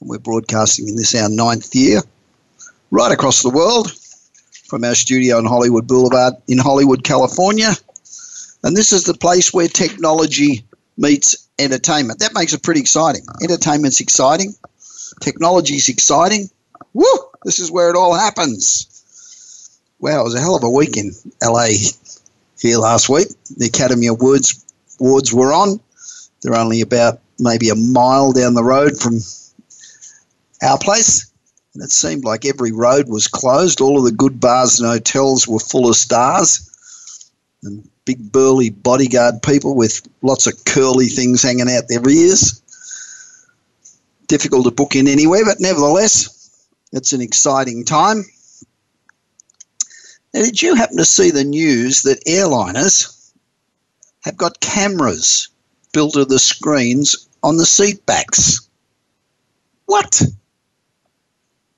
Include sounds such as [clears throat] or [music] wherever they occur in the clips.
We're broadcasting in this our ninth year, right across the world, from our studio on Hollywood Boulevard in Hollywood, California. And this is the place where technology meets entertainment. That makes it pretty exciting. Entertainment's exciting, technology's exciting. Woo! This is where it all happens. Wow, it was a hell of a week in LA here last week. The Academy Awards awards were on. They're only about maybe a mile down the road from our place. And it seemed like every road was closed. All of the good bars and hotels were full of stars and big burly bodyguard people with lots of curly things hanging out their ears. Difficult to book in anywhere, but nevertheless, it's an exciting time. Now, did you happen to see the news that airliners have got cameras built to the screens on the seat backs? What?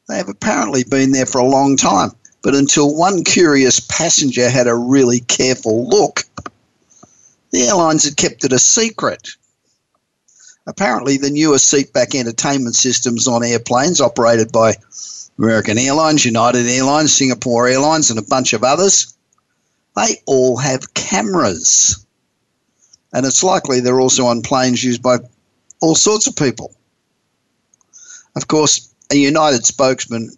They have apparently been there for a long time, but until one curious passenger had a really careful look, the airlines had kept it a secret. Apparently, the newer seatback entertainment systems on airplanes operated by American Airlines, United Airlines, Singapore Airlines, and a bunch of others, they all have cameras. And it's likely they're also on planes used by all sorts of people. Of course, a United spokesman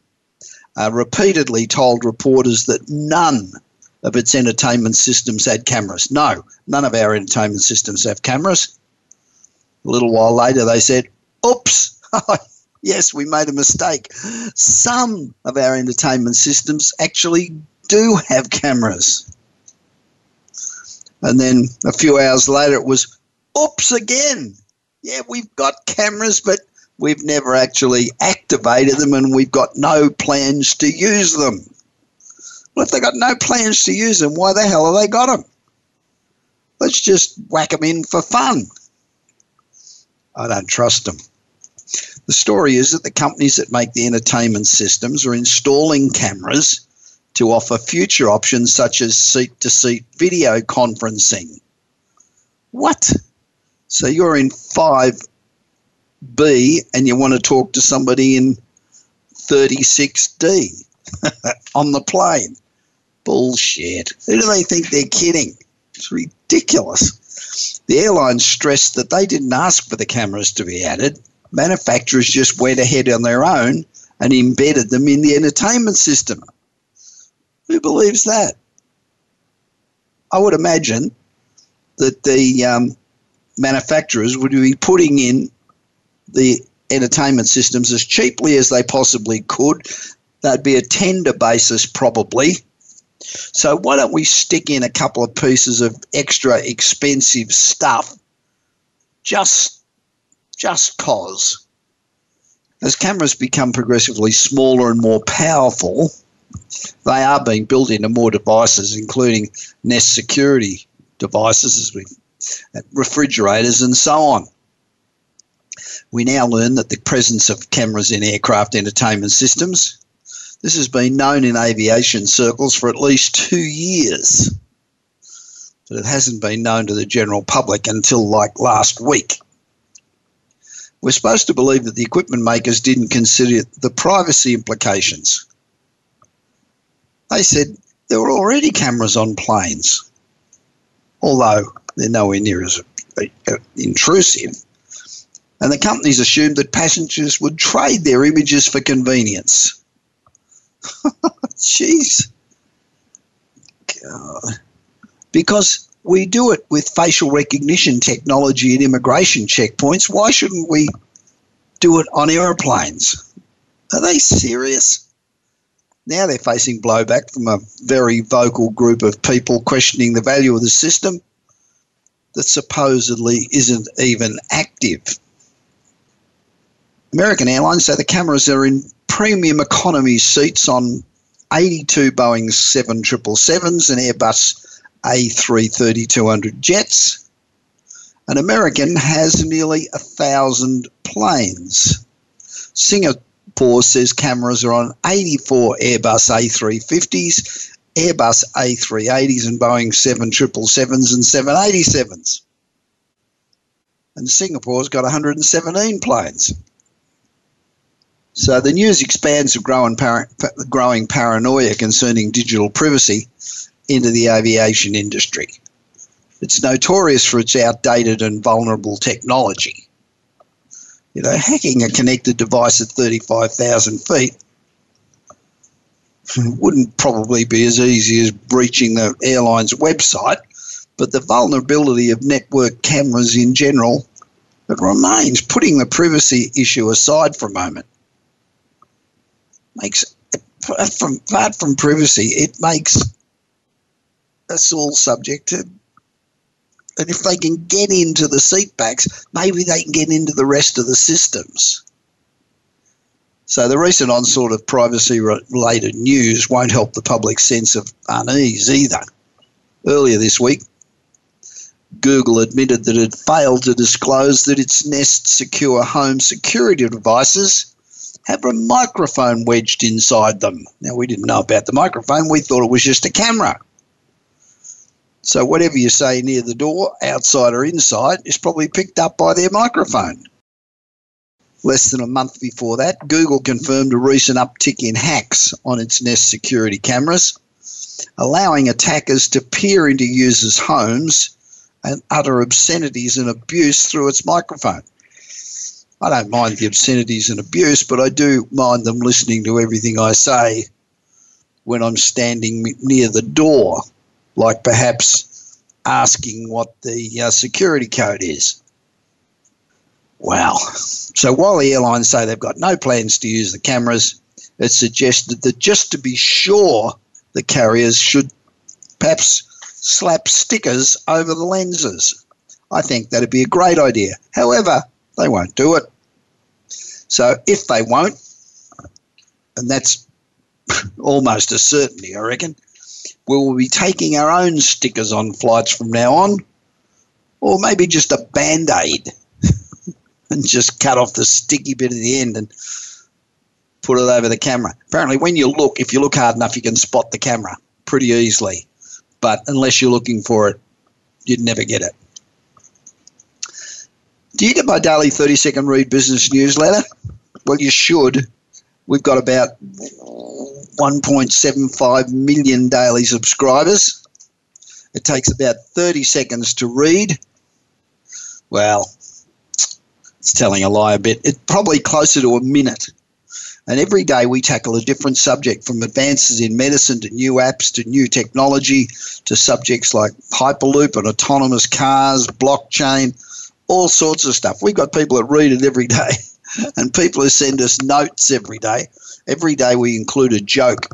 uh, repeatedly told reporters that none of its entertainment systems had cameras. No, none of our entertainment systems have cameras. A little while later, they said, oops, [laughs] yes, we made a mistake. Some of our entertainment systems actually do have cameras. And then a few hours later, it was, oops, again. Yeah, we've got cameras, but we've never actually activated them and we've got no plans to use them. Well, if they've got no plans to use them, why the hell have they got them? Let's just whack them in for fun. I don't trust them. The story is that the companies that make the entertainment systems are installing cameras to offer future options such as seat to seat video conferencing. What? So you're in 5B and you want to talk to somebody in 36D [laughs] on the plane. Bullshit. Who do they think they're kidding? It's ridiculous. The airlines stressed that they didn't ask for the cameras to be added. Manufacturers just went ahead on their own and embedded them in the entertainment system. Who believes that? I would imagine that the um, manufacturers would be putting in the entertainment systems as cheaply as they possibly could. That'd be a tender basis, probably. So, why don't we stick in a couple of pieces of extra expensive stuff just just cause? As cameras become progressively smaller and more powerful, they are being built into more devices, including Nest security devices, as we refrigerators and so on. We now learn that the presence of cameras in aircraft entertainment systems. This has been known in aviation circles for at least two years, but it hasn't been known to the general public until like last week. We're supposed to believe that the equipment makers didn't consider the privacy implications. They said there were already cameras on planes, although they're nowhere near as uh, intrusive. And the companies assumed that passengers would trade their images for convenience. [laughs] Jeez. God. Because we do it with facial recognition technology at immigration checkpoints. Why shouldn't we do it on aeroplanes? Are they serious? Now they're facing blowback from a very vocal group of people questioning the value of the system that supposedly isn't even active. American Airlines say the cameras are in premium economy seats on 82 Boeing 777s and Airbus A330-200 jets. An American has nearly a thousand planes. Singapore says cameras are on 84 Airbus A350s, Airbus A380s, and Boeing 777s and 787s. And Singapore's got 117 planes. So the news expands of growing, par- growing paranoia concerning digital privacy into the aviation industry. It's notorious for its outdated and vulnerable technology. You know, hacking a connected device at 35,000 feet wouldn't probably be as easy as breaching the airline's website, but the vulnerability of network cameras in general it remains. Putting the privacy issue aside for a moment, makes from apart from privacy, it makes us all subject to. And if they can get into the seat backs, maybe they can get into the rest of the systems. So the recent onslaught of privacy-related news won't help the public's sense of unease either. Earlier this week, Google admitted that it failed to disclose that its Nest Secure home security devices have a microphone wedged inside them. Now, we didn't know about the microphone, we thought it was just a camera. So, whatever you say near the door, outside or inside, is probably picked up by their microphone. Less than a month before that, Google confirmed a recent uptick in hacks on its Nest security cameras, allowing attackers to peer into users' homes and utter obscenities and abuse through its microphone. I don't mind the obscenities and abuse, but I do mind them listening to everything I say when I'm standing near the door, like perhaps asking what the uh, security code is. Wow. So while the airlines say they've got no plans to use the cameras, it's suggested that just to be sure, the carriers should perhaps slap stickers over the lenses. I think that'd be a great idea. However, they won't do it. So if they won't, and that's [laughs] almost a certainty, I reckon, we will be taking our own stickers on flights from now on, or maybe just a band aid [laughs] and just cut off the sticky bit at the end and put it over the camera. Apparently, when you look, if you look hard enough, you can spot the camera pretty easily. But unless you're looking for it, you'd never get it. Do you get my daily 30 second read business newsletter? Well, you should. We've got about 1.75 million daily subscribers. It takes about 30 seconds to read. Well, it's telling a lie a bit. It's probably closer to a minute. And every day we tackle a different subject from advances in medicine to new apps to new technology to subjects like Hyperloop and autonomous cars, blockchain, all sorts of stuff. We've got people that read it every day [laughs] and people who send us notes every day. Every day we include a joke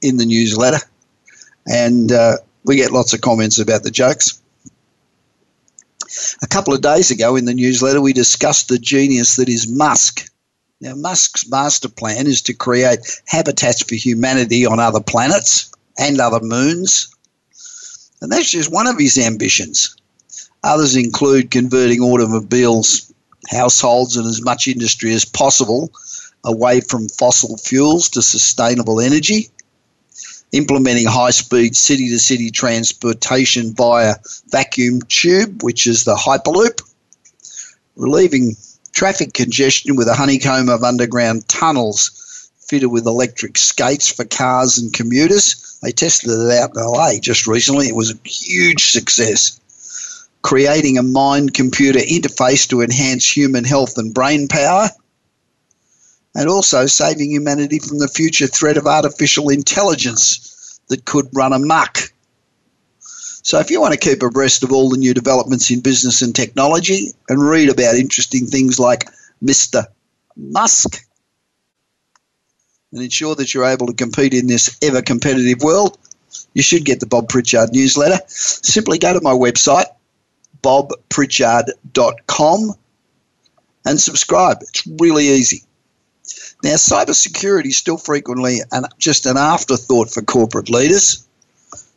in the newsletter and uh, we get lots of comments about the jokes. A couple of days ago in the newsletter, we discussed the genius that is Musk. Now, Musk's master plan is to create habitats for humanity on other planets and other moons. And that's just one of his ambitions. Others include converting automobiles, households, and as much industry as possible away from fossil fuels to sustainable energy, implementing high speed city to city transportation via vacuum tube, which is the Hyperloop, relieving traffic congestion with a honeycomb of underground tunnels fitted with electric skates for cars and commuters. They tested it out in LA just recently. It was a huge success creating a mind computer interface to enhance human health and brain power, and also saving humanity from the future threat of artificial intelligence that could run amok. So, if you want to keep abreast of all the new developments in business and technology and read about interesting things like Mr. Musk, and ensure that you're able to compete in this ever competitive world, you should get the Bob Pritchard newsletter. Simply go to my website, bobpritchard.com and subscribe. It's really easy. Now, cybersecurity is still frequently an, just an afterthought for corporate leaders.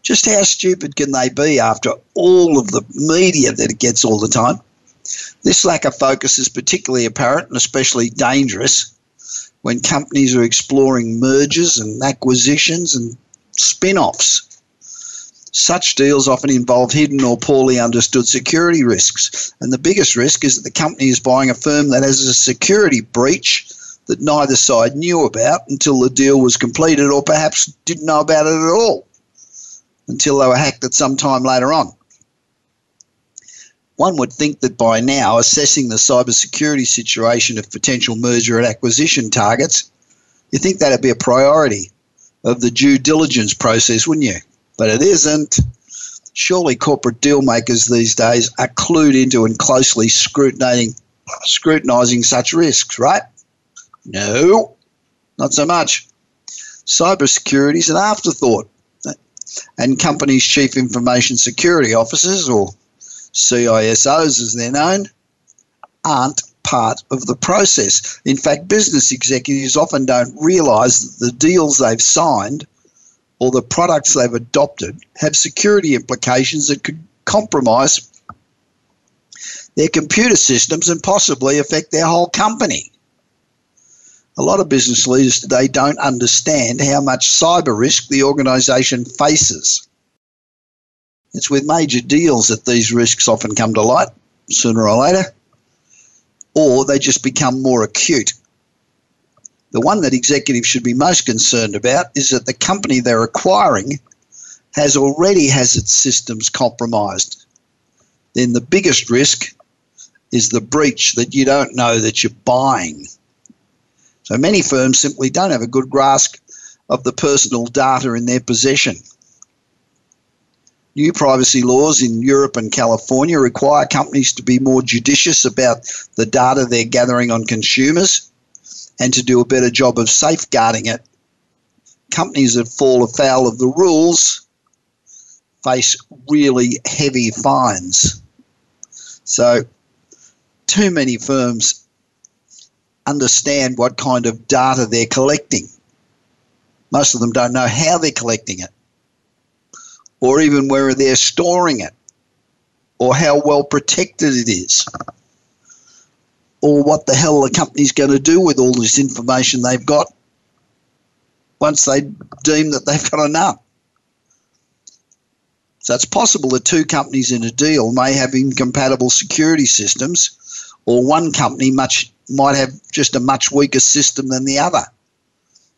Just how stupid can they be after all of the media that it gets all the time? This lack of focus is particularly apparent and especially dangerous when companies are exploring mergers and acquisitions and spin offs. Such deals often involve hidden or poorly understood security risks, and the biggest risk is that the company is buying a firm that has a security breach that neither side knew about until the deal was completed, or perhaps didn't know about it at all until they were hacked at some time later on. One would think that by now, assessing the cybersecurity situation of potential merger and acquisition targets, you think that'd be a priority of the due diligence process, wouldn't you? But it isn't. Surely corporate deal makers these days are clued into and closely scrutinizing, scrutinizing such risks, right? No, not so much. Cybersecurity is an afterthought, and companies' chief information security officers, or CISOs as they're known, aren't part of the process. In fact, business executives often don't realize that the deals they've signed or the products they've adopted have security implications that could compromise their computer systems and possibly affect their whole company. A lot of business leaders today don't understand how much cyber risk the organisation faces. It's with major deals that these risks often come to light sooner or later, or they just become more acute. The one that executives should be most concerned about is that the company they're acquiring has already has its systems compromised. Then the biggest risk is the breach that you don't know that you're buying. So many firms simply don't have a good grasp of the personal data in their possession. New privacy laws in Europe and California require companies to be more judicious about the data they're gathering on consumers and to do a better job of safeguarding it. Companies that fall afoul of the rules face really heavy fines. So, too many firms understand what kind of data they're collecting. Most of them don't know how they're collecting it or even where they're storing it, or how well protected it is, or what the hell the company's going to do with all this information they've got once they deem that they've got enough. So it's possible that two companies in a deal may have incompatible security systems, or one company much might have just a much weaker system than the other.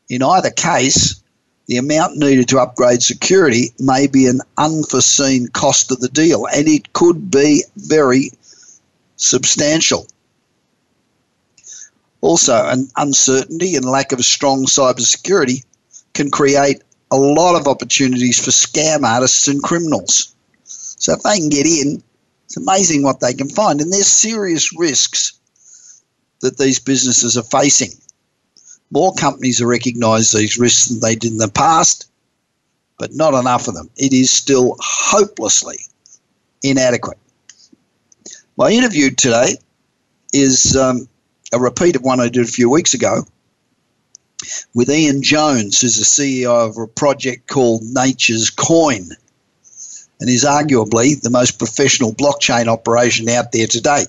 In either case, the amount needed to upgrade security may be an unforeseen cost of the deal, and it could be very substantial. Also, an uncertainty and lack of strong cybersecurity can create a lot of opportunities for scam artists and criminals. So if they can get in, it's amazing what they can find. And there's serious risks that these businesses are facing. More companies have recognised these risks than they did in the past, but not enough of them. It is still hopelessly inadequate. My interview today is um, a repeat of one I did a few weeks ago with Ian Jones, who's the CEO of a project called Nature's Coin and is arguably the most professional blockchain operation out there today.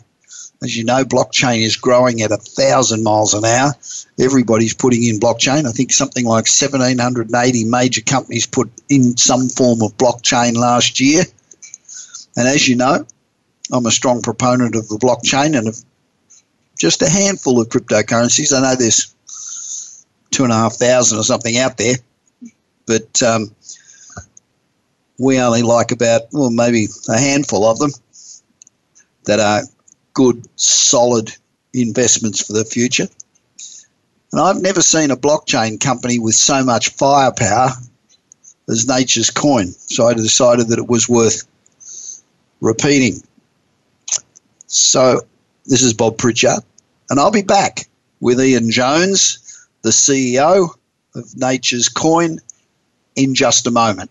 As you know, blockchain is growing at a thousand miles an hour. Everybody's putting in blockchain. I think something like 1,780 major companies put in some form of blockchain last year. And as you know, I'm a strong proponent of the blockchain and of just a handful of cryptocurrencies. I know there's two and a half thousand or something out there, but um, we only like about, well, maybe a handful of them that are good, solid investments for the future. And I've never seen a blockchain company with so much firepower as Nature's Coin. So I decided that it was worth repeating. So this is Bob Pritchard, and I'll be back with Ian Jones, the CEO of Nature's Coin, in just a moment.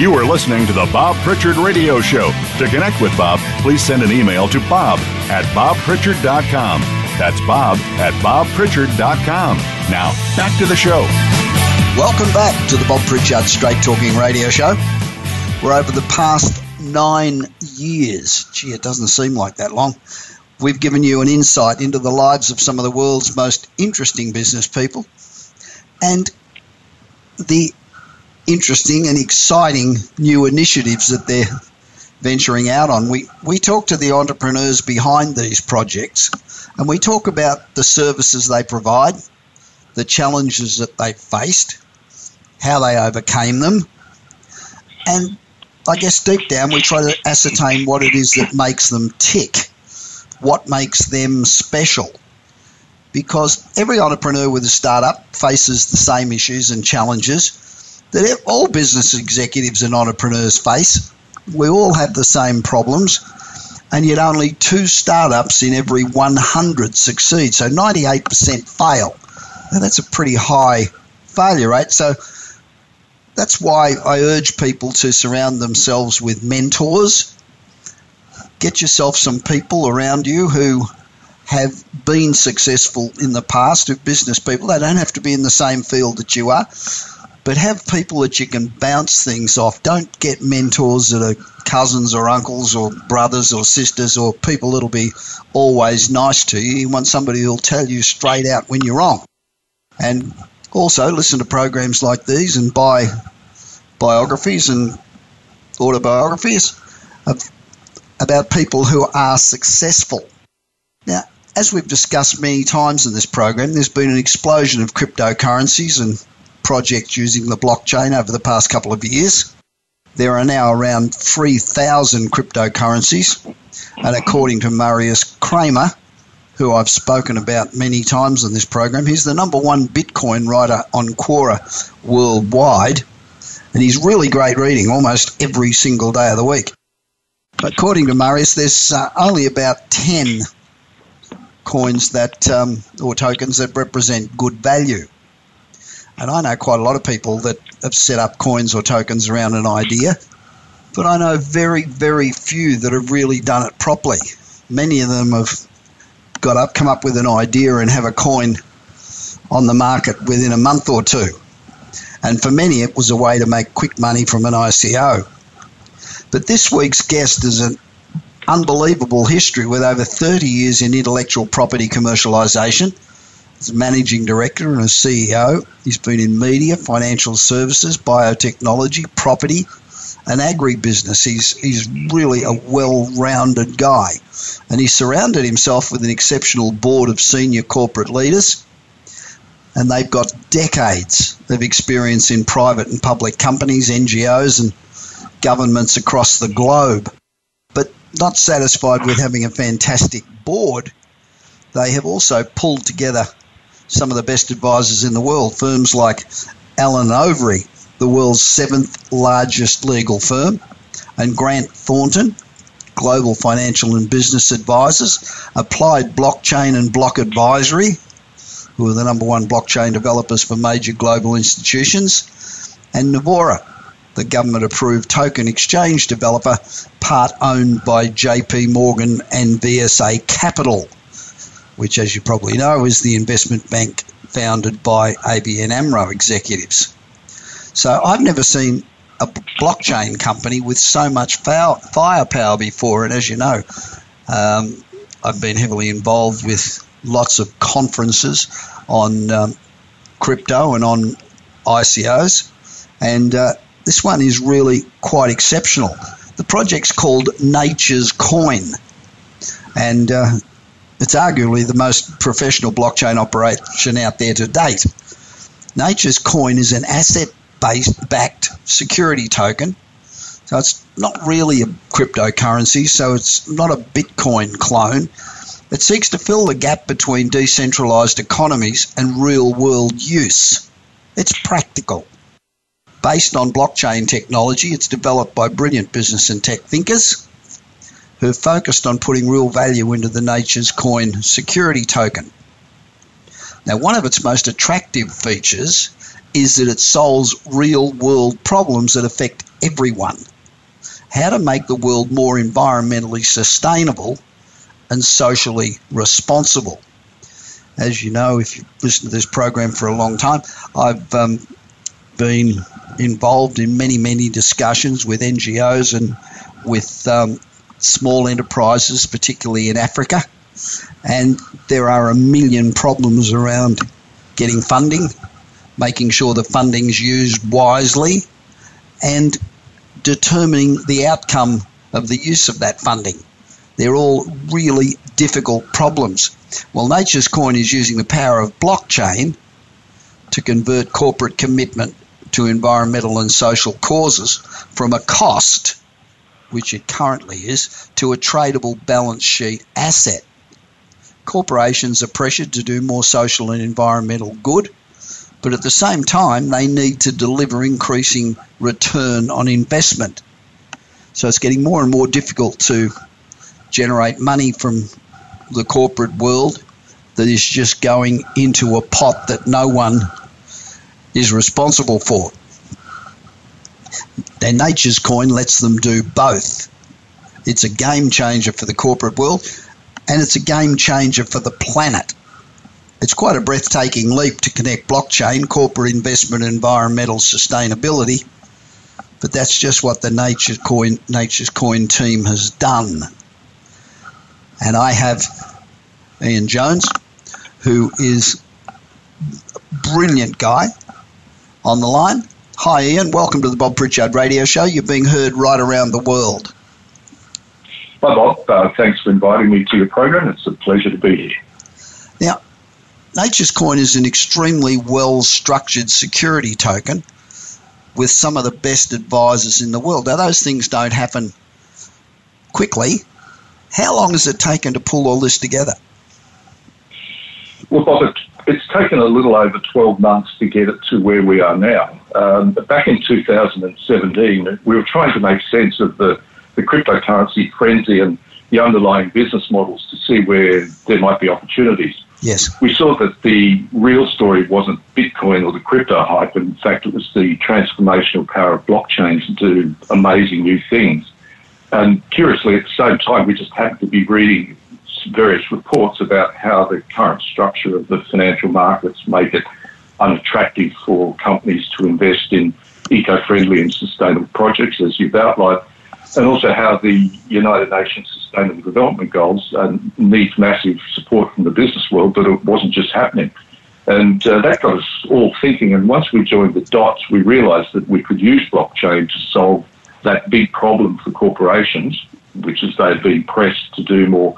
You are listening to the Bob Pritchard Radio Show. To connect with Bob, please send an email to bob at bobpritchard.com. That's bob at bobpritchard.com. Now, back to the show. Welcome back to the Bob Pritchard Straight Talking Radio Show. We're over the past nine years. Gee, it doesn't seem like that long. We've given you an insight into the lives of some of the world's most interesting business people and the interesting and exciting new initiatives that they're venturing out on. We, we talk to the entrepreneurs behind these projects and we talk about the services they provide, the challenges that they faced, how they overcame them, and I guess deep down we try to ascertain what it is that makes them tick, what makes them special. Because every entrepreneur with a startup faces the same issues and challenges that all business executives and entrepreneurs face. We all have the same problems, and yet only two startups in every 100 succeed. So 98% fail. Now that's a pretty high failure rate. So that's why I urge people to surround themselves with mentors. Get yourself some people around you who have been successful in the past, who business people. They don't have to be in the same field that you are but have people that you can bounce things off. Don't get mentors that are cousins or uncles or brothers or sisters or people that'll be always nice to you. You want somebody who'll tell you straight out when you're wrong. And also listen to programs like these and buy biographies and autobiographies of, about people who are successful. Now, as we've discussed many times in this program, there's been an explosion of cryptocurrencies and projects using the blockchain over the past couple of years. There are now around 3,000 cryptocurrencies, and according to Marius Kramer, who I've spoken about many times on this program, he's the number one Bitcoin writer on Quora worldwide, and he's really great reading almost every single day of the week. According to Marius, there's uh, only about 10 coins that um, or tokens that represent good value. And I know quite a lot of people that have set up coins or tokens around an idea, but I know very, very few that have really done it properly. Many of them have got up, come up with an idea, and have a coin on the market within a month or two. And for many, it was a way to make quick money from an ICO. But this week's guest is an unbelievable history with over 30 years in intellectual property commercialization as managing director and a CEO. He's been in media, financial services, biotechnology, property, and agribusiness. He's, he's really a well rounded guy. And he's surrounded himself with an exceptional board of senior corporate leaders. And they've got decades of experience in private and public companies, NGOs, and governments across the globe. But not satisfied with having a fantastic board, they have also pulled together some of the best advisors in the world, firms like Allen Overy, the world's seventh largest legal firm, and Grant Thornton, global financial and business advisors, Applied Blockchain and Block Advisory, who are the number one blockchain developers for major global institutions, and Nivaura, the government approved token exchange developer, part owned by JP Morgan and VSA Capital. Which, as you probably know, is the investment bank founded by ABN AMRO executives. So I've never seen a blockchain company with so much firepower before. And as you know, um, I've been heavily involved with lots of conferences on um, crypto and on ICOs. And uh, this one is really quite exceptional. The project's called Nature's Coin. And uh, it's arguably the most professional blockchain operation out there to date. Nature's Coin is an asset based backed security token. So it's not really a cryptocurrency, so it's not a Bitcoin clone. It seeks to fill the gap between decentralized economies and real world use. It's practical. Based on blockchain technology, it's developed by brilliant business and tech thinkers who focused on putting real value into the Nature's Coin security token. Now, one of its most attractive features is that it solves real world problems that affect everyone. How to make the world more environmentally sustainable and socially responsible. As you know, if you've listened to this program for a long time, I've um, been involved in many, many discussions with NGOs and with um, small enterprises, particularly in Africa. And there are a million problems around getting funding, making sure the funding's used wisely, and determining the outcome of the use of that funding. They're all really difficult problems. Well, Nature's Coin is using the power of blockchain to convert corporate commitment to environmental and social causes from a cost, which it currently is, to a tradable balance sheet asset. Corporations are pressured to do more social and environmental good but at the same time, they need to deliver increasing return on investment. So it's getting more and more difficult to generate money from the corporate world that is just going into a pot that no one is responsible for. Their nature's coin lets them do both. It's a game changer for the corporate world and it's a game changer for the planet. It's quite a breathtaking leap to connect blockchain, corporate investment, environmental sustainability, but that's just what the Nature's Coin, Nature's Coin team has done. And I have Ian Jones, who is a brilliant guy, on the line. Hi, Ian. Welcome to the Bob Pritchard Radio Show. You're being heard right around the world. Hi, Bob. Uh, thanks for inviting me to your program. It's a pleasure to be here. Now, Nature's Coin is an extremely well structured security token with some of the best advisors in the world. Now, those things don't happen quickly. How long has it taken to pull all this together? Well, Bob, it's taken a little over 12 months to get it to where we are now. Um, back in 2017, we were trying to make sense of the, the cryptocurrency frenzy and the underlying business models to see where there might be opportunities. Yes. We saw that the real story wasn't Bitcoin or the crypto hype. But in fact, it was the transformational power of blockchain to do amazing new things. And curiously, at the same time, we just happened to be reading various reports about how the current structure of the financial markets make it unattractive for companies to invest in eco-friendly and sustainable projects, as you've outlined and also how the United Nations Sustainable Development Goals uh, need massive support from the business world, but it wasn't just happening. And uh, that got us all thinking. And once we joined the dots, we realized that we could use blockchain to solve that big problem for corporations, which is they've been pressed to do more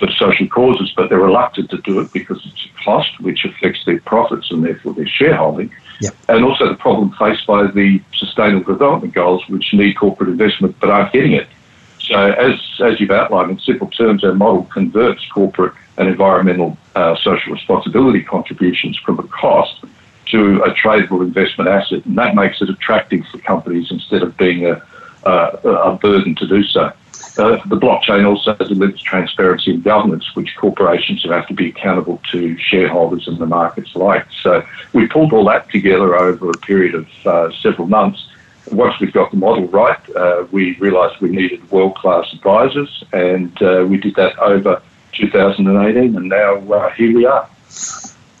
for social causes, but they're reluctant to do it because it's a cost which affects their profits and therefore their shareholding. Yep. And also the problem faced by the Sustainable Development Goals, which need corporate investment but aren't getting it. So, as, as you've outlined, in simple terms, our model converts corporate and environmental uh, social responsibility contributions from a cost to a tradable investment asset, and that makes it attractive for companies instead of being a, a, a burden to do so. Uh, the blockchain also delivers transparency and governance, which corporations have to be accountable to shareholders and the markets like. So we pulled all that together over a period of uh, several months. Once we've got the model right, uh, we realised we needed world-class advisors, and uh, we did that over 2018, and now uh, here we are.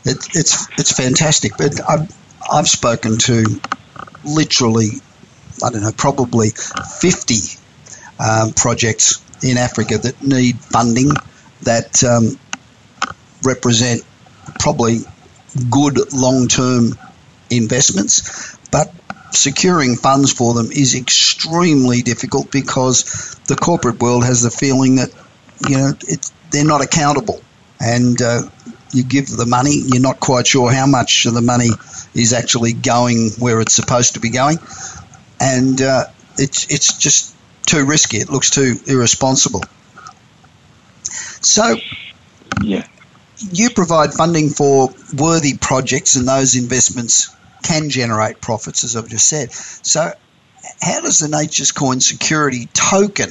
It, it's it's fantastic, but I've I've spoken to literally, I don't know, probably 50 um, projects in Africa that need funding that um, represent probably good long term investments, but securing funds for them is extremely difficult because the corporate world has the feeling that you know they're not accountable. And uh, you give the money you're not quite sure how much of the money is actually going where it's supposed to be going. And uh, it's it's just too risky it looks too irresponsible so yeah you provide funding for worthy projects, and those investments can generate profits, as I've just said. So, how does the Nature's Coin security token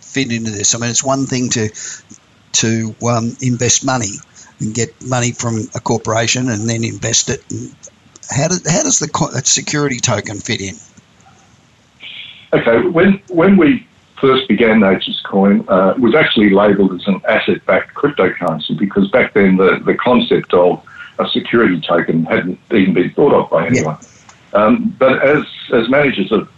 fit into this? I mean, it's one thing to to um, invest money and get money from a corporation and then invest it. How does how does the security token fit in? Okay, when when we first began Nature's Coin uh, was actually labelled as an asset-backed cryptocurrency because back then the, the concept of a security token hadn't even been thought of by anyone. Yeah. Um, but as as managers of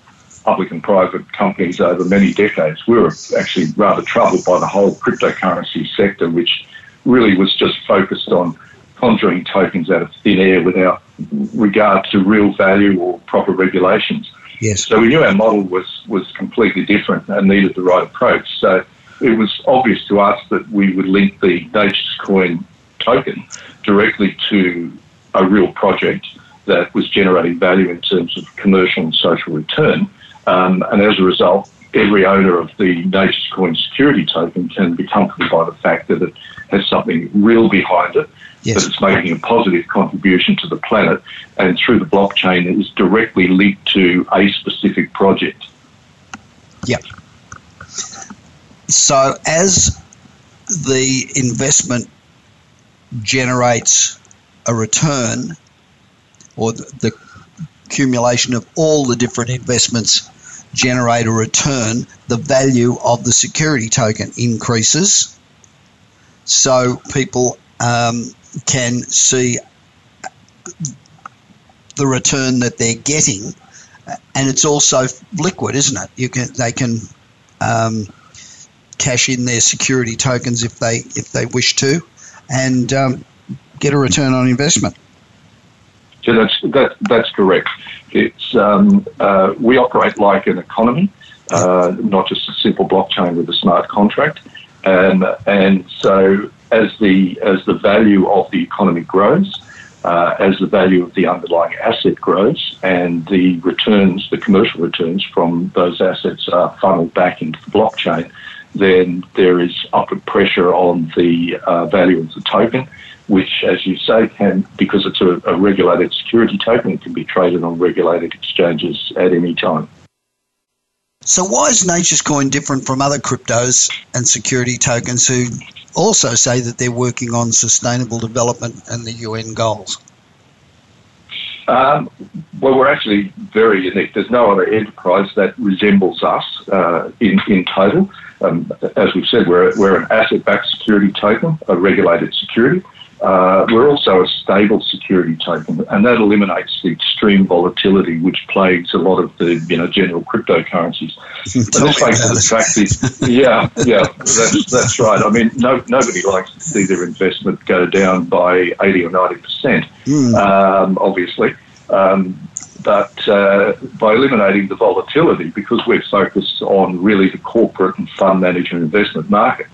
public and private companies over many decades, we were actually rather troubled by the whole cryptocurrency sector, which really was just focused on conjuring tokens out of thin air without regard to real value or proper regulations. Yes. So we knew our model was, was completely different and needed the right approach. So it was obvious to us that we would link the Nature's Coin token directly to a real project that was generating value in terms of commercial and social return. Um, and as a result, every owner of the Nature's Coin security token can be comforted by the fact that it has something real behind it yes. that it's making a positive contribution to the planet, and through the blockchain it is directly linked to a specific project. Yep. So as the investment generates a return, or the accumulation of all the different investments generate a return, the value of the security token increases. So people um, can see the return that they're getting, and it's also liquid, isn't it? You can they can um, cash in their security tokens if they if they wish to, and um, get a return on investment. So that's that, that's correct. It's um, uh, we operate like an economy, uh, not just a simple blockchain with a smart contract, and and so as the as the value of the economy grows, uh, as the value of the underlying asset grows, and the returns, the commercial returns from those assets are funneled back into the blockchain, then there is upward pressure on the uh, value of the token, which, as you say, can because it's a, a regulated security token, it can be traded on regulated exchanges at any time. So, why is Nature's Coin different from other cryptos and security tokens who also say that they're working on sustainable development and the UN goals? Um, well, we're actually very unique. There's no other enterprise that resembles us uh, in, in total. Um, as we've said, we're, we're an asset backed security token, a regulated security. Uh, we're also a stable security token, and that eliminates the extreme volatility which plagues a lot of the you know general cryptocurrencies. and this makes it attractive. yeah, yeah, that's that's right. I mean, no, nobody likes to see their investment go down by eighty or ninety percent, mm. um, obviously. Um, but uh, by eliminating the volatility, because we're focused on really the corporate and fund management investment market,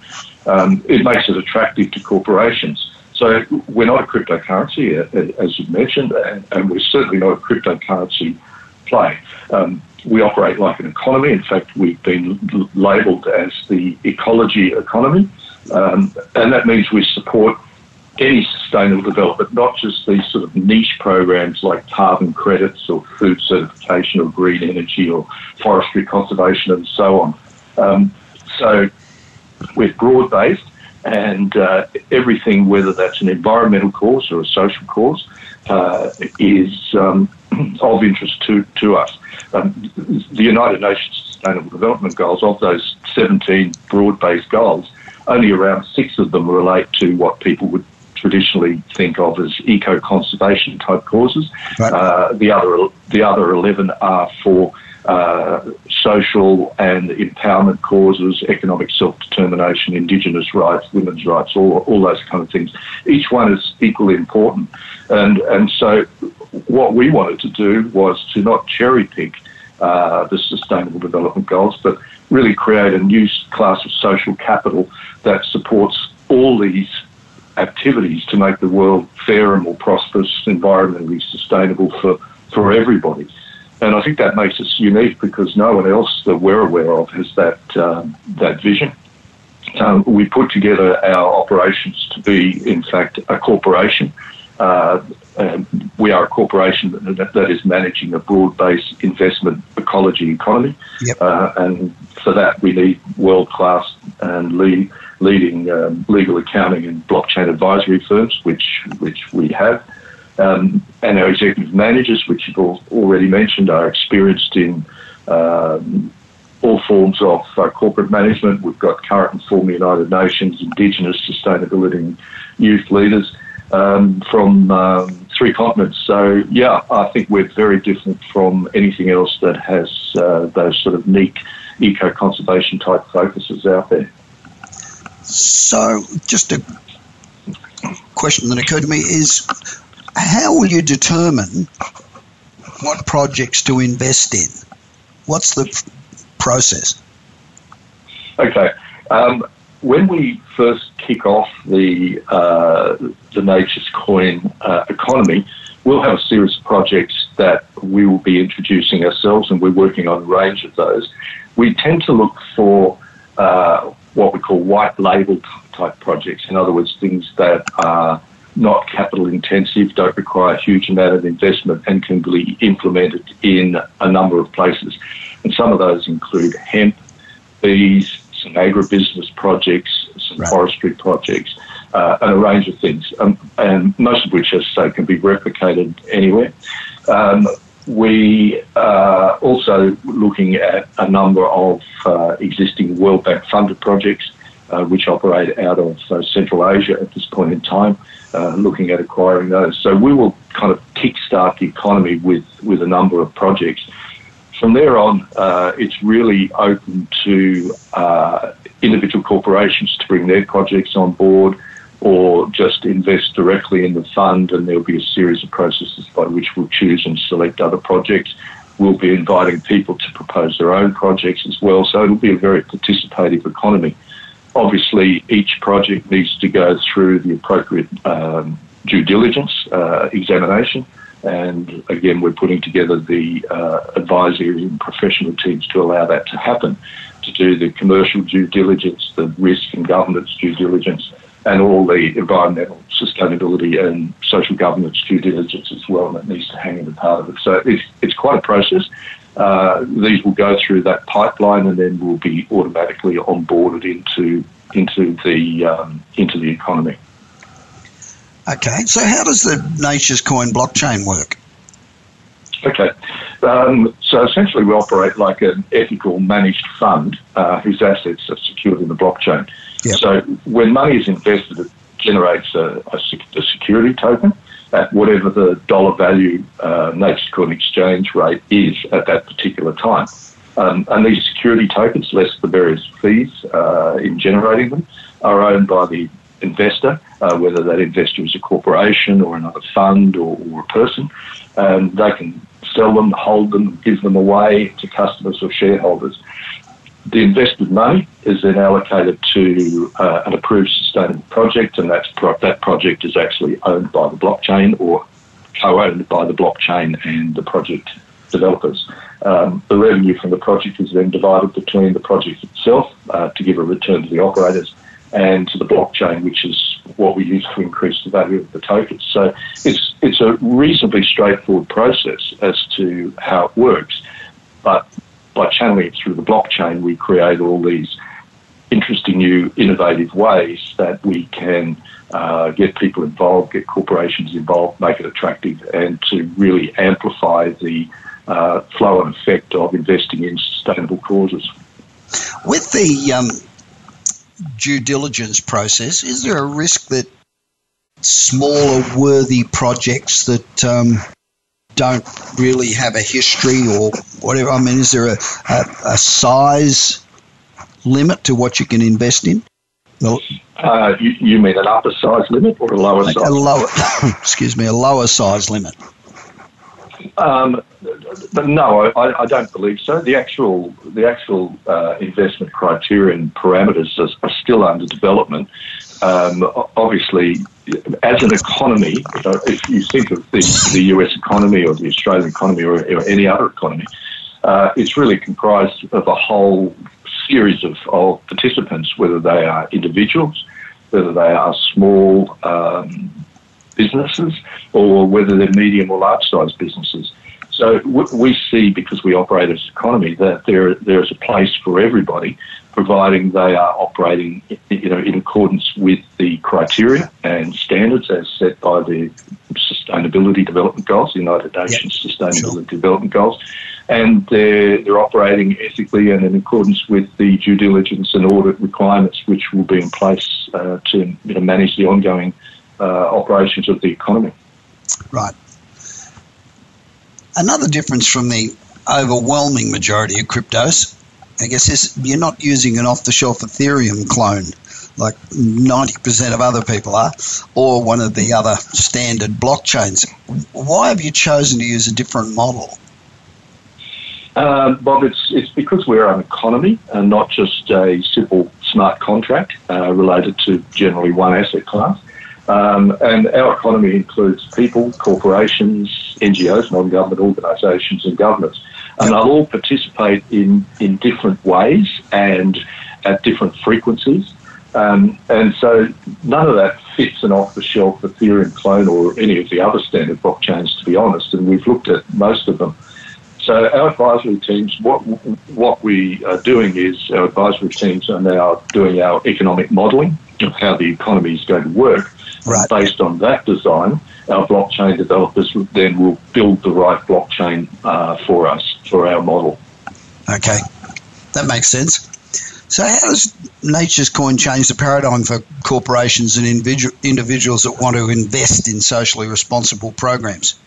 um, it makes it attractive to corporations. So we're not a cryptocurrency, uh, as you mentioned, and, we're certainly not a cryptocurrency play. Um, we operate like an economy. In fact, we've been labelled as the ecology economy, um, and that means we support any sustainable development, not just these sort of niche programs like carbon credits or food certification or green energy or forestry conservation and so on. Um, so we're broad based and uh, everything, whether that's an environmental cause or a social cause, uh, is um, [clears throat] of interest to, to us. Um, the United Nations Sustainable Development Goals, of those 17 broad based goals, only around six of them relate to what people would traditionally think of as eco-conservation type causes. Right. Uh, the other the other eleven are for uh, social and empowerment causes, economic self-determination, indigenous rights, women's rights, all, all those kind of things. Each one is equally important. And, and so what we wanted to do was to not cherry pick uh, the sustainable development goals, but really create a new class of social capital that supports all these activities to make the world fairer, more prosperous, environmentally sustainable for, for everybody. And I think that makes us unique because no one else that we're aware of has that um, that vision. Um, we put together our operations to be, in fact, a corporation. Uh, we are a corporation that, that is managing a broad-based investment ecology economy, yep. uh, and for that we need world-class and lead, leading um, legal accounting and blockchain advisory firms, which which we have. Um, and our executive managers, which you've already mentioned, are experienced in um, all forms of uh, corporate management. We've got current and former United Nations, Indigenous sustainability and youth leaders um, from um, three continents. So, yeah, I think we're very different from anything else that has uh, those sort of neat eco conservation type focuses out there. So, just a question that occurred to me is how will you determine what projects to invest in? What's the process? Okay. Um, when we first kick off the uh, the Nature's Coin uh, economy, we'll have a series of projects that we will be introducing ourselves, and we're working on a range of those. We tend to look for uh, what we call white label type projects. In other words, things that are not capital intensive, don't require a huge amount of investment, and can be implemented in a number of places. And some of those include hemp, bees, some agribusiness projects, some right. forestry projects, uh, and a range of things, um, and most of which, as I say, can be replicated anywhere. Um, we are also looking at a number of uh, existing World Bank funded projects uh, which operate out of Central Asia at this point in time, uh, looking at acquiring those. So we will kind of kickstart the economy with, with a number of projects. From there on, uh, it's really open to uh, individual corporations to bring their projects on board or just invest directly in the fund, and there'll be a series of processes by which we'll choose and select other projects. We'll be inviting people to propose their own projects as well, so it'll be a very participative economy. Obviously, each project needs to go through the appropriate um, due diligence uh, examination. And again, we're putting together the uh, advisory and professional teams to allow that to happen, to do the commercial due diligence, the risk and governance due diligence, and all the environmental sustainability and social governance due diligence as well. And that needs to hang in the part of it. So it's, it's quite a process. Uh, these will go through that pipeline and then will be automatically onboarded into into the um, into the economy. Okay, so how does the Nature's Coin blockchain work? Okay, um, so essentially we operate like an ethical managed fund uh, whose assets are secured in the blockchain. Yep. So when money is invested, it generates a, a, a security token at whatever the dollar value uh, Nature's Coin exchange rate is at that particular time. Um, and these security tokens, less the various fees uh, in generating them, are owned by the investor, uh, whether that investor is a corporation or another fund or, or a person. And they can sell them, hold them, give them away to customers or shareholders. The invested money is then allocated to uh, an approved sustainable project, and that's pro- that project is actually owned by the blockchain or co-owned by the blockchain and the project developers. Um, the revenue from the project is then divided between the project itself uh, to give a return to the operators and to the blockchain, which is what we use to increase the value of the tokens. So it's it's a reasonably straightforward process as to how it works, but by channeling it through the blockchain, we create all these interesting new innovative ways that we can uh, get people involved, get corporations involved, make it attractive, and to really amplify the uh, flow and effect of investing in sustainable causes. With the um, due diligence process, is there a risk that smaller worthy projects that um, don't really have a history or whatever? I mean, is there a, a, a size limit to what you can invest in? Well, uh, you, you, mean an upper size limit or a lower size? A lower, [coughs] excuse me, a lower size limit. Um, no, I, I, don't believe so. The actual the actual uh, investment criteria and parameters are, are still under development. Um, obviously, as an economy, if you think of the, the US economy or the Australian economy or, or any other economy, uh, it's really comprised of a whole series of, of participants, whether they are individuals, whether they are small um, businesses, or whether they're medium or large sized businesses. So we see, because we operate as an economy, that there there is a place for everybody, providing they are operating, you know, in accordance with the criteria and standards as set by the Sustainability Development Goals, the United Nations yep. Sustainability sure. Development Goals, and they're, they're operating ethically and in accordance with the due diligence and audit requirements which will be in place uh, to you know, manage the ongoing uh, operations of the economy. Right. Another difference from the overwhelming majority of cryptos, I guess, you're not using an off the shelf Ethereum clone like 90% of other people are, or one of the other standard blockchains. Why have you chosen to use a different model? Um, Bob, it's, it's because we're an economy and not just a simple smart contract uh, related to generally one asset class. Um, and our economy includes people, corporations, NGOs, non government organisations, and governments. And they'll all participate in, in different ways and at different frequencies. Um, and so none of that fits an off the shelf Ethereum clone or any of the other standard blockchains, to be honest. And we've looked at most of them. So our advisory teams, what what we are doing is our advisory teams are now doing our economic modelling of how the economy is going to work. Right. Based on that design, our blockchain developers then will build the right blockchain uh, for us for our model. Okay, that makes sense. So, how does Nature's Coin change the paradigm for corporations and individuals that want to invest in socially responsible programs?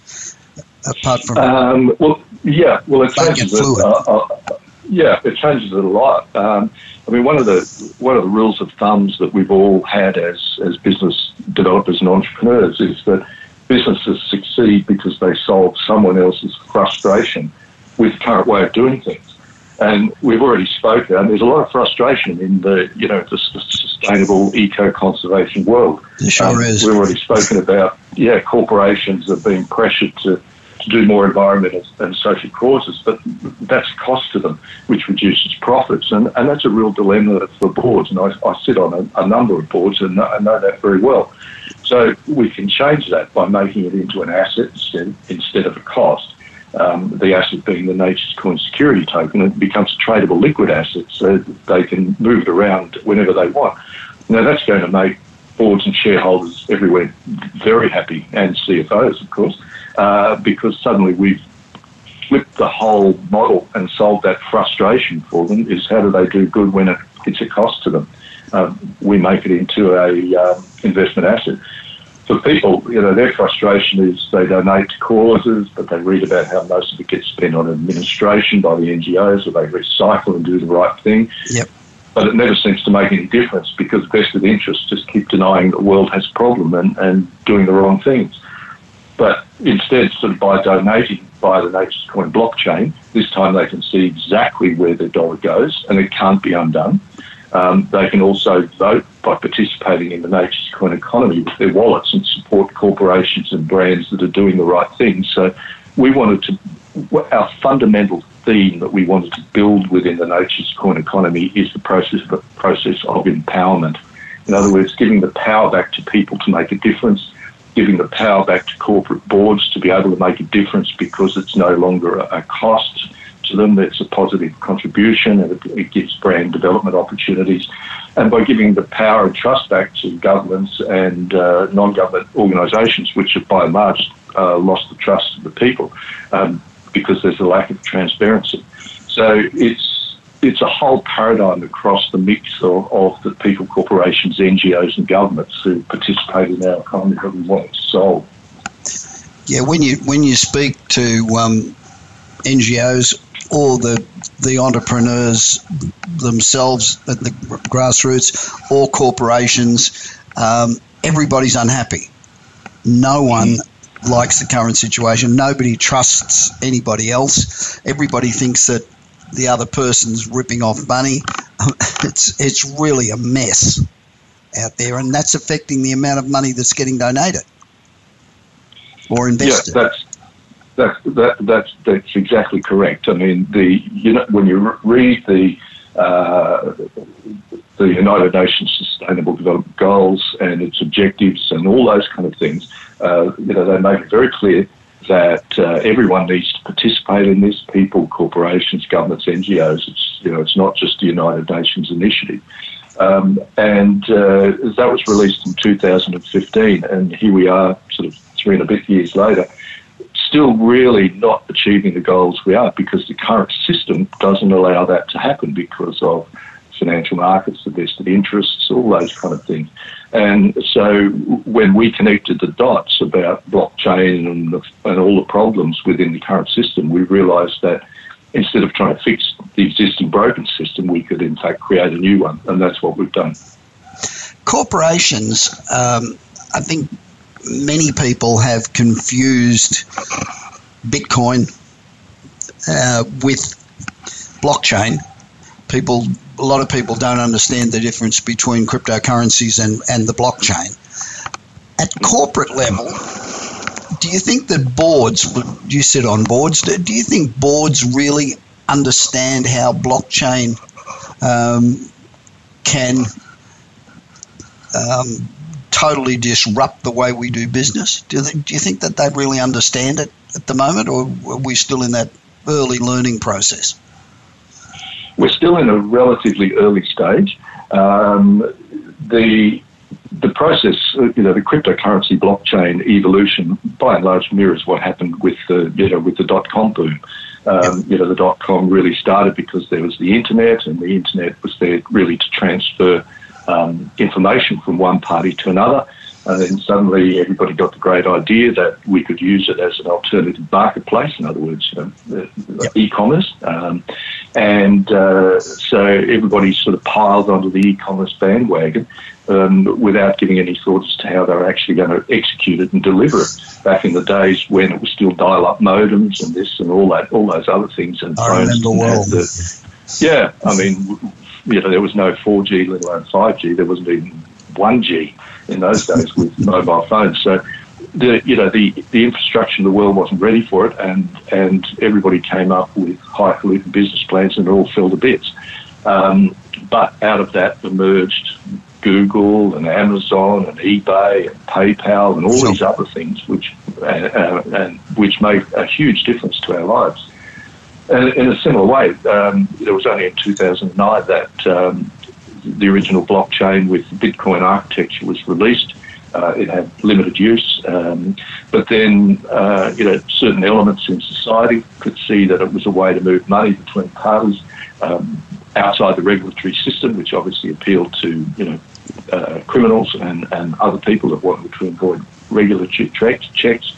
Apart from um, well, yeah, well, it changes it. Uh, uh, yeah, it changes it a lot. Um, I mean, one of the one of the rules of thumbs that we've all had as as business developers and entrepreneurs is that businesses succeed because they solve someone else's frustration with the current way of doing things. And we've already spoken, and there's a lot of frustration in the, you know, the sustainable eco-conservation world. There sure um, is. We've already spoken about, yeah, corporations are being pressured to to do more environmental and social causes, but that's cost to them, which reduces profits. And, and that's a real dilemma for boards. And I, I sit on a, a, number of boards and I know that very well. So we can change that by making it into an asset instead, instead of a cost. Um, the asset being the Nature's Coin security token, it becomes a tradable liquid asset so they can move it around whenever they want. Now, that's going to make boards and shareholders everywhere very happy, and CFOs, of course, uh, because suddenly we've flipped the whole model and solved that frustration for them is how do they do good when it, it's a cost to them? Um, we make it into a um, investment asset. For people, you know, their frustration is they donate to causes, but they read about how most of it gets spent on administration by the NGOs, or they recycle and do the right thing. Yep. But it never seems to make any difference because vested interests just keep denying the world has a problem and, and doing the wrong things. But instead, sort of by donating via the Nature's Coin blockchain, this time they can see exactly where their dollar goes and it can't be undone. Um, they can also vote by participating in the Nature's Coin economy with their wallets and support corporations and brands that are doing the right thing. So we wanted to, our fundamental theme that we wanted to build within the Nature's Coin economy is the process of, process of empowerment. In other words, giving the power back to people to make a difference giving the power back to corporate boards to be able to make a difference because it's no longer a, a cost to them. It's a positive contribution and it, it, gives brand development opportunities. And by giving the power and trust back to governments and uh, non government organisations, which have by and large uh, lost the trust of the people um, because there's a lack of transparency. So it's it's a whole paradigm across the mix of, of the people, corporations, NGOs, and governments who participate in our economy that we want to solve. Yeah, when you when you speak to um, NGOs or the the entrepreneurs themselves at the grassroots or corporations, um, everybody's unhappy. No one likes the current situation. Nobody trusts anybody else. Everybody thinks that the other person's ripping off money. [laughs] It's it's really a mess out there, and that's affecting the amount of money that's getting donated or invested. Yeah, that's that, that, that's that's exactly correct. I mean, the you know when you read the uh, the United Nations Sustainable Development Goals and its objectives and all those kind of things, uh, you know, they make it very clear that uh, everyone needs to participate in this: people, corporations, governments, NGOs. It's you know, it's not just the United Nations initiative. Um, and uh, that was released in 2015, and here we are, sort of three and a bit years later, still really not achieving the goals we are because the current system doesn't allow that to happen because of financial markets, the vested interests, all those kind of things. And so when we connected the dots about blockchain and, the, and all the problems within the current system, we realized that instead of trying to fix the existing broken system, we could in fact create a new one. And that's what we've done. Corporations, um, I think many people have confused Bitcoin uh, with blockchain. People, a lot of people don't understand the difference between cryptocurrencies and, and the blockchain. At corporate level, do you think that boards, you sit on boards, do you think boards really understand how blockchain um, can um, totally disrupt the way we do business? Do, they, do you think that they really understand it at the moment, or are we still in that early learning process? We're still in a relatively early stage. Um, the the process, you know, the cryptocurrency blockchain evolution, by and large, mirrors what happened with the, you know, with the dot com boom. Um. You know, the dot com really started because there was the internet, and the internet was there really to transfer um, information from one party to another. And then suddenly everybody got the great idea that we could use it as an alternative marketplace, in other words, you know, yep. e-commerce. Um, and uh, so everybody sort of piled onto the e-commerce bandwagon um, without giving any thought as to how they were actually going to execute it and deliver it. Back in the days when it was still dial-up modems and this and all that, all those other things, and I remember well. The, yeah, I mean, you know, there was no 4G, let alone 5G. There wasn't even 1G in those days with mobile phones. So, the you know the the infrastructure in the world wasn't ready for it, and and everybody came up with highfalutin business plans, and it all fell to bits. Um, but out of that emerged Google and Amazon and eBay and PayPal and all these other things, which uh, uh, and which made a huge difference to our lives. And in a similar way, um, it was only in 2009 that um, the original blockchain with Bitcoin architecture was released. Uh, it had limited use, um, but then uh, you know certain elements in society could see that it was a way to move money between parties um, outside the regulatory system, which obviously appealed to you know uh, criminals and, and other people that wanted to avoid regulatory checks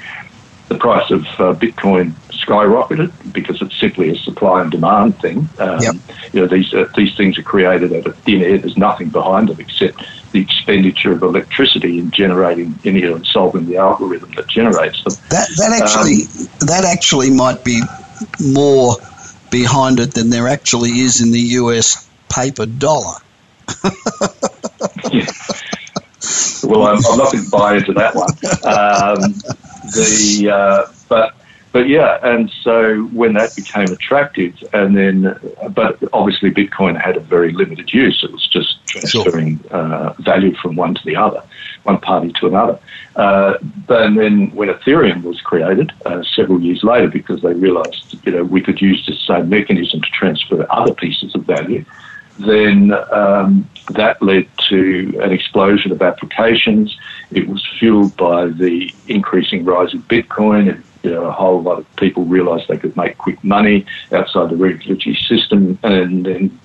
the price of uh, Bitcoin skyrocketed because it's simply a supply and demand thing. Um, yep. You know, these uh, these things are created out of thin air. There's nothing behind them except the expenditure of electricity in generating, you know, and solving the algorithm that generates them. That that actually um, that actually might be more behind it than there actually is in the U.S. paper dollar. yeah. Well, I'm, I'm, not going to buy into that one. [laughs] Um, the uh, but but yeah, and so when that became attractive, and then but obviously Bitcoin had a very limited use. It was just transferring sure. uh, value from one to the other, one party to another. Uh, but then when Ethereum was created uh, several years later, because they realised you know we could use the same mechanism to transfer other pieces of value then um, that led to an explosion of applications. It was fueled by the increasing rise of Bitcoin. It you know, a whole lot of people realised they could make quick money outside the regulatory system, and then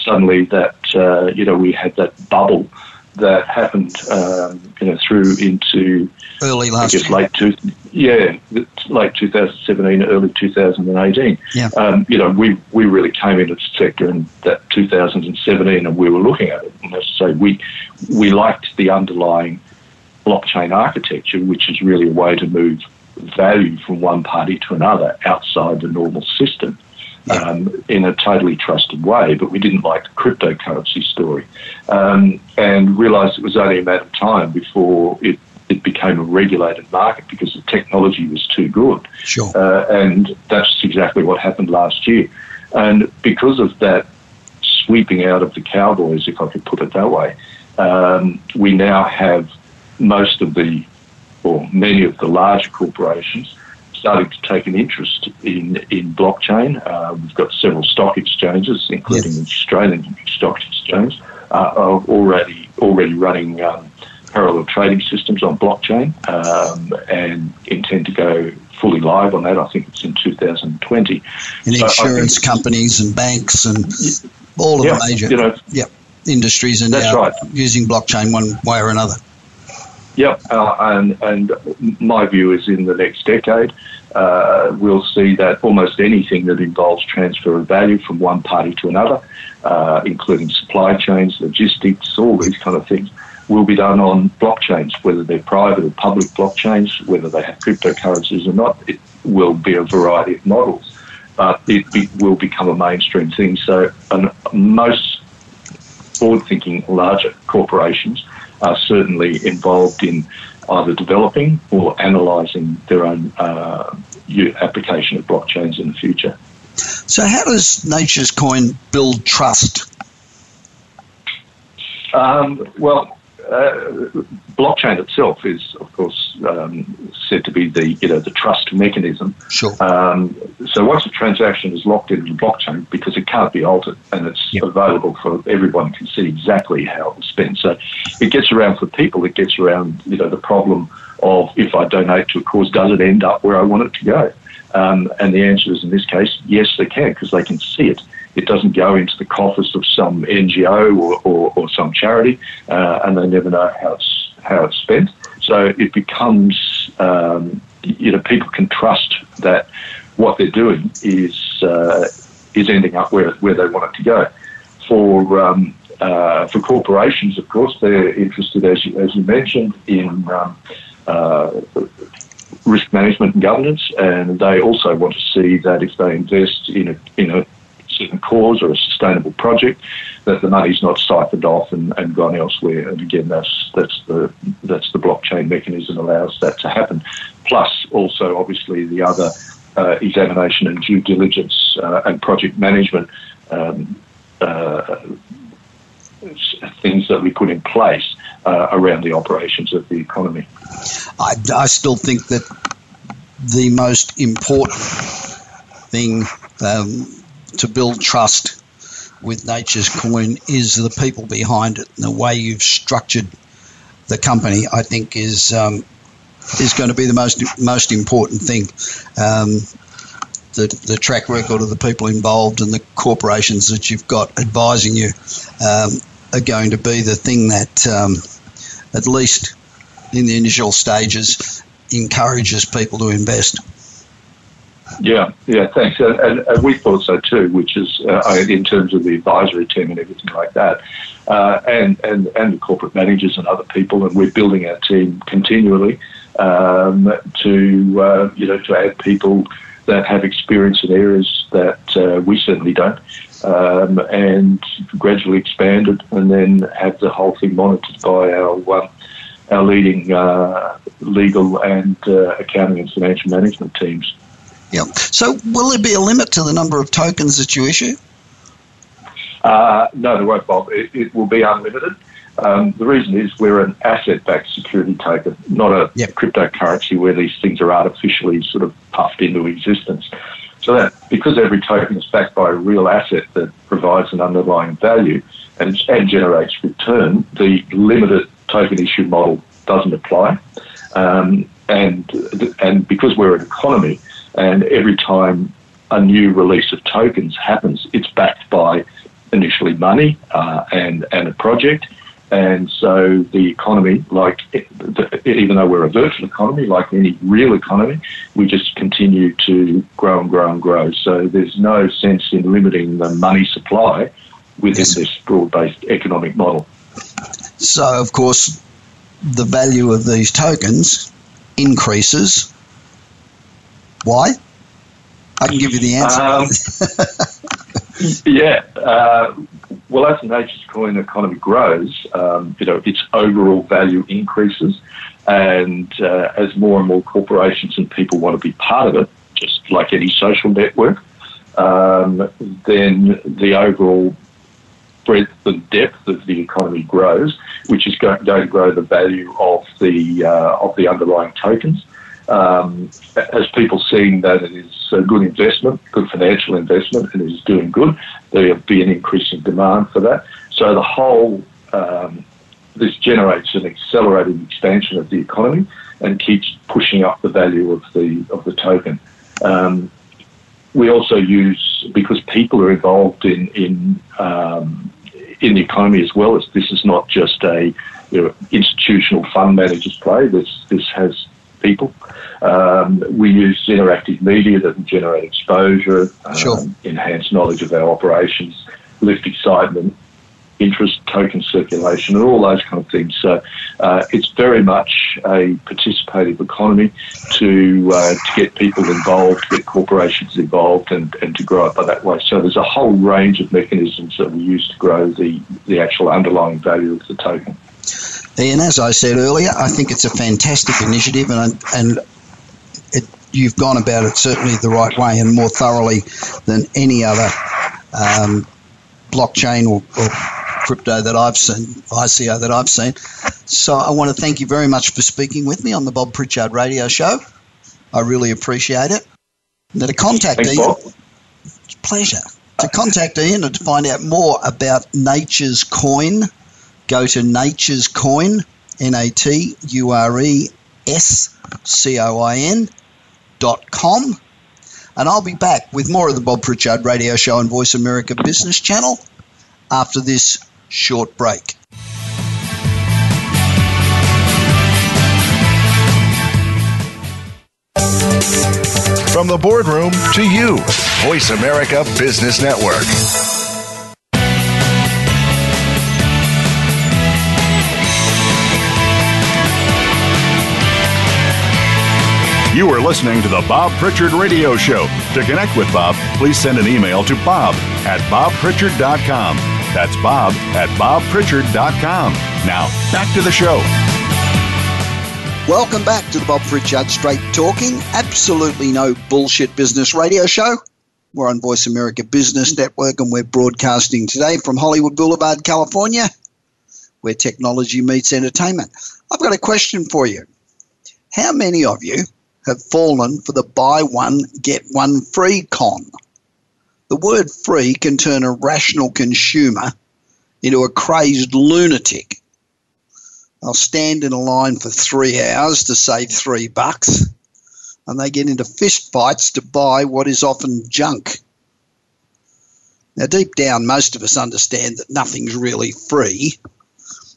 suddenly that uh, you know we had that bubble that happened, um, you know, through into early last I guess year. late two, yeah, late 2017, early 2018. Yeah. Um, you know, we we really came into the sector in that 2017, and we were looking at it. And as I say, we we liked the underlying blockchain architecture, which is really a way to move value from one party to another outside the normal system. Um, in a totally trusted way, but we didn't like the cryptocurrency story, um, and realised it was only a matter of time before it, it became a regulated market because the technology was too good. Sure. Uh, and that's exactly what happened last year. And because of that sweeping out of the cowboys, if I could put it that way, um, we now have most of the, or many of the larger corporations starting to take an interest in, in blockchain. Uh, we've got several stock exchanges, including Yes. the Australian Stock Exchange, uh, are already already running um, parallel trading systems on blockchain um, and intend to go fully live on that. I think it's in 2020. And So insurance companies and banks and all of Yeah, the major you know, yep, industries are now right. using blockchain one way or another. Yep, uh, and and my view is in the next decade, uh, we'll see that almost anything that involves transfer of value from one party to another, uh, including supply chains, logistics, all these kind of things, will be done on blockchains, whether they're private or public blockchains, whether they have cryptocurrencies or not. It will be a variety of models, but it be, will become a mainstream thing. So, most forward-thinking larger corporations are certainly involved in either developing or analysing their own uh, application of blockchains in the future. So, how does Nature's Coin build trust? Um, well, blockchain itself is, of course, um, said to be the you know the trust mechanism. Sure. Um, so once a transaction is locked into the blockchain, because it can't be altered and it's Yep. available for everyone can see exactly how it was spent. So it gets around for people. It gets around you know the problem of if I donate to a cause, does it end up where I want it to go? Um, and the answer is in this case, yes, they can because they can see it. It doesn't go into the coffers of some NGO or, or, or some charity, uh, and they never know how it's how it's spent. So it becomes, um, you know, people can trust that what they're doing is uh, is ending up where where they want it to go. For um, uh, for corporations, of course, they're interested, as you, as you mentioned, in um, uh, risk management and governance, and they also want to see that if they invest in a in a certain cause or a sustainable project, that the money's not siphoned off and, and gone elsewhere. And again, that's that's the that's the blockchain mechanism allows that to happen. Plus, also obviously the other uh, examination and due diligence uh, and project management. Um, uh, things that we put in place uh, around the operations of the economy. I, I still think that the most important thing um, to build trust with Nature's Coin is the people behind it and the way you've structured the company. I think is um, is going to be the most most important thing. Um, the, the track record of the people involved and the corporations that you've got advising you um, are going to be the thing that, um, at least in the initial stages, encourages people to invest. Yeah, yeah, thanks. And, and, and we thought so too, which is uh, in terms of the advisory team and everything like that, uh, and, and, and the corporate managers and other people. And we're building our team continually um, to, uh, you know, to add people that have experience in areas that uh, we certainly don't, um, and gradually expand it, and then have the whole thing monitored by our um, our leading uh, legal and uh, accounting and financial management teams. Yeah. So, will there be a limit to the number of tokens that you issue? Uh, no, there won't, Bob. It, it will be unlimited. Um, the reason is we're an asset-backed security token, not a Yep. cryptocurrency where these things are artificially sort of puffed into existence. So that because every token is backed by a real asset that provides an underlying value and, and generates return, the limited token issue model doesn't apply. Um, and and because we're an economy, and every time a new release of tokens happens, it's backed by initially money uh, and and a project. And so the economy, like even though we're a virtual economy, like any real economy, we just continue to grow and grow and grow. So there's no sense in limiting the money supply within yes. this broad-based economic model. So of course, the value of these tokens increases. Why? I can give you the answer. Um, [laughs] yeah. Uh, well, as the Nature's Coin economy grows, um, you know, its overall value increases, and uh, as more and more corporations and people want to be part of it, just like any social network, um, then the overall breadth and depth of the economy grows, which is going, to grow the value of the uh, of the underlying tokens. Um, as people seeing that it is a good investment, good financial investment, and it is doing good, there'll be an increasing demand for that. So the whole um, this generates an accelerated expansion of the economy and keeps pushing up the value of the of the token. Um, we also use because people are involved in in um, in the economy as well this is not just a you know, institutional fund managers play. This this has people. Um, we use interactive media that can generate exposure, um, sure. enhance knowledge of our operations, lift excitement, interest, token circulation, and all those kind of things. So uh, it's very much a participative economy to uh, to get people involved, to get corporations involved, and, and to grow it by that way. So there's a whole range of mechanisms that we use to grow the, the actual underlying value of the token. Ian, as I said earlier, I think it's a fantastic initiative, and and it, you've gone about it certainly the right way and more thoroughly than any other um, blockchain or, or, crypto that I've seen, ICO that I've seen. So I want to thank you very much for speaking with me on the Bob Pritchard Radio Show. I really appreciate it. Now to contact Thanks, Ian, pleasure. To contact Ian and to find out more about Nature's Coin go to Nature's Coin, N A T U R E S C O I N dot com. And I'll be back with more of the Bob Pritchard Radio Show on Voice America Business Channel after this short break. From the boardroom to you, Voice America Business Network. You are listening to the Bob Pritchard Radio Show. To connect with Bob, please send an email to bob at bobpritchard.com. That's bob at bobpritchard.com. Now, back to the show. Welcome back to the Bob Pritchard Straight Talking, absolutely no bullshit business radio show. We're on Voice America Business Network and we're broadcasting today from Hollywood Boulevard, California, where technology meets entertainment. I've got a question for you. How many of you have fallen for the buy one, get one free con. The word free can turn a rational consumer into a crazed lunatic. They'll stand in a line for three hours to save three bucks, and they get into fist fights to buy what is often junk. Now, deep down, most of us understand that nothing's really free.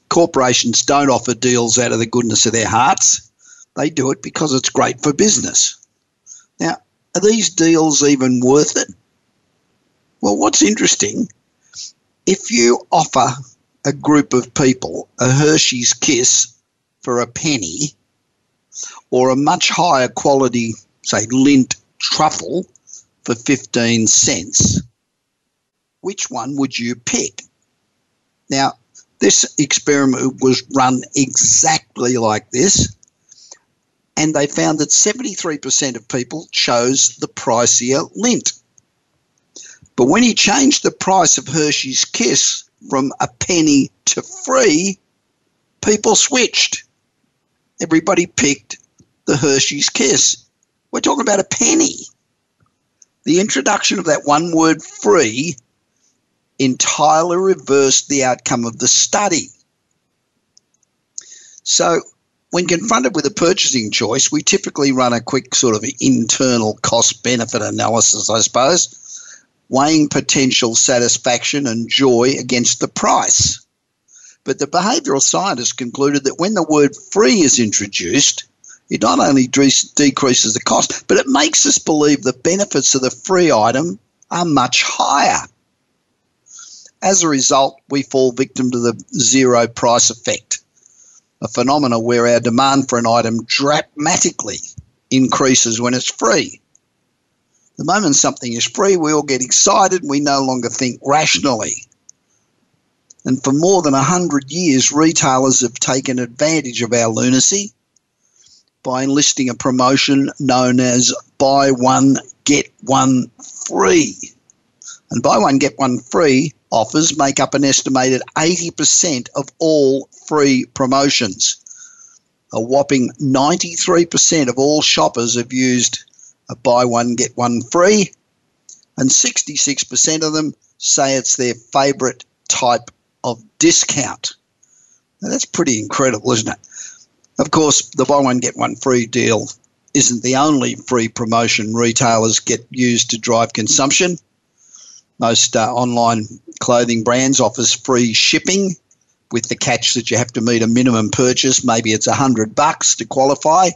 Corporations don't offer deals out of the goodness of their hearts. They do it because it's great for business. Now, are these deals even worth it? Well, what's interesting, if you offer a group of people a Hershey's Kiss for a penny or a much higher quality, say, Lindt truffle for 15 cents, which one would you pick? Now, this experiment was run exactly like this and they found that 73% of people chose the pricier Lindt. But when he changed the price of Hershey's Kiss from a penny to free, people switched. Everybody picked the Hershey's Kiss. We're talking about a penny. The introduction of that one word free entirely reversed the outcome of the study. So when confronted with a purchasing choice, we typically run a quick sort of internal cost benefit analysis, I suppose, weighing potential satisfaction and joy against the price. But the behavioural scientists concluded that when the word free is introduced, it not only decreases the cost, but it makes us believe the benefits of the free item are much higher. As a result, we fall victim to the zero price effect a phenomenon where our demand for an item dramatically increases when it's free. The moment something is free, we all get excited and we no longer think rationally. And for more than 100 years, retailers have taken advantage of our lunacy by enlisting a promotion known as buy one, get one free. And buy one, get one free offers make up an estimated 80% of all free promotions. A whopping 93% of all shoppers have used a buy one, get one free, and 66% of them say it's their favourite type of discount. Now, that's pretty incredible, isn't it? Of course, the buy one, get one free deal isn't the only free promotion retailers get used to drive consumption. Most uh, online clothing brands offers free shipping with the catch that you have to meet a minimum purchase. Maybe it's a hundred bucks to qualify.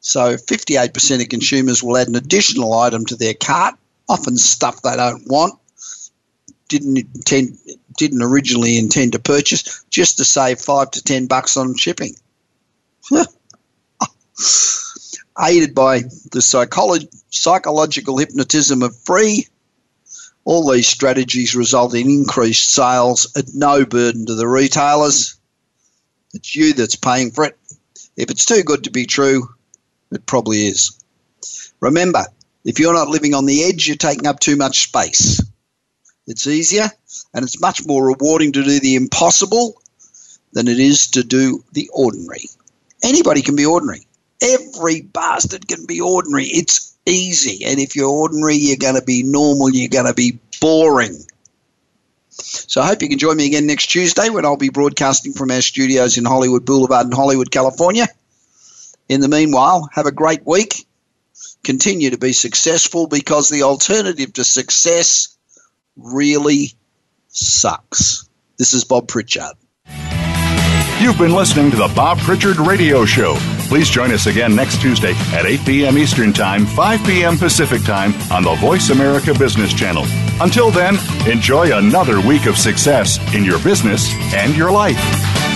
So 58% of consumers will add an additional item to their cart, often stuff they don't want, didn't intend, didn't originally intend to purchase, just to save five to ten bucks on shipping. [laughs] Aided by the psycholo- psychological hypnotism of free, all these strategies result in increased sales at no burden to the retailers. It's you that's paying for it. If it's too good to be true, it probably is. Remember, if you're not living on the edge, you're taking up too much space. It's easier and it's much more rewarding to do the impossible than it is to do the ordinary. Anybody can be ordinary. Every bastard can be ordinary. It's easy. And if you're ordinary, you're going to be normal, you're going to be boring. So I hope you can join me again next Tuesday when I'll be broadcasting from our studios in Hollywood Boulevard in Hollywood, California. In the meanwhile, have a great week. Continue to be successful because the alternative to success really sucks. This is Bob Pritchard. You've been listening to the Bob Pritchard Radio Show. Please join us again next Tuesday at 8 p.m. Eastern Time, 5 p.m. Pacific Time on the Voice America Business Channel. Until then, enjoy another week of success in your business and your life.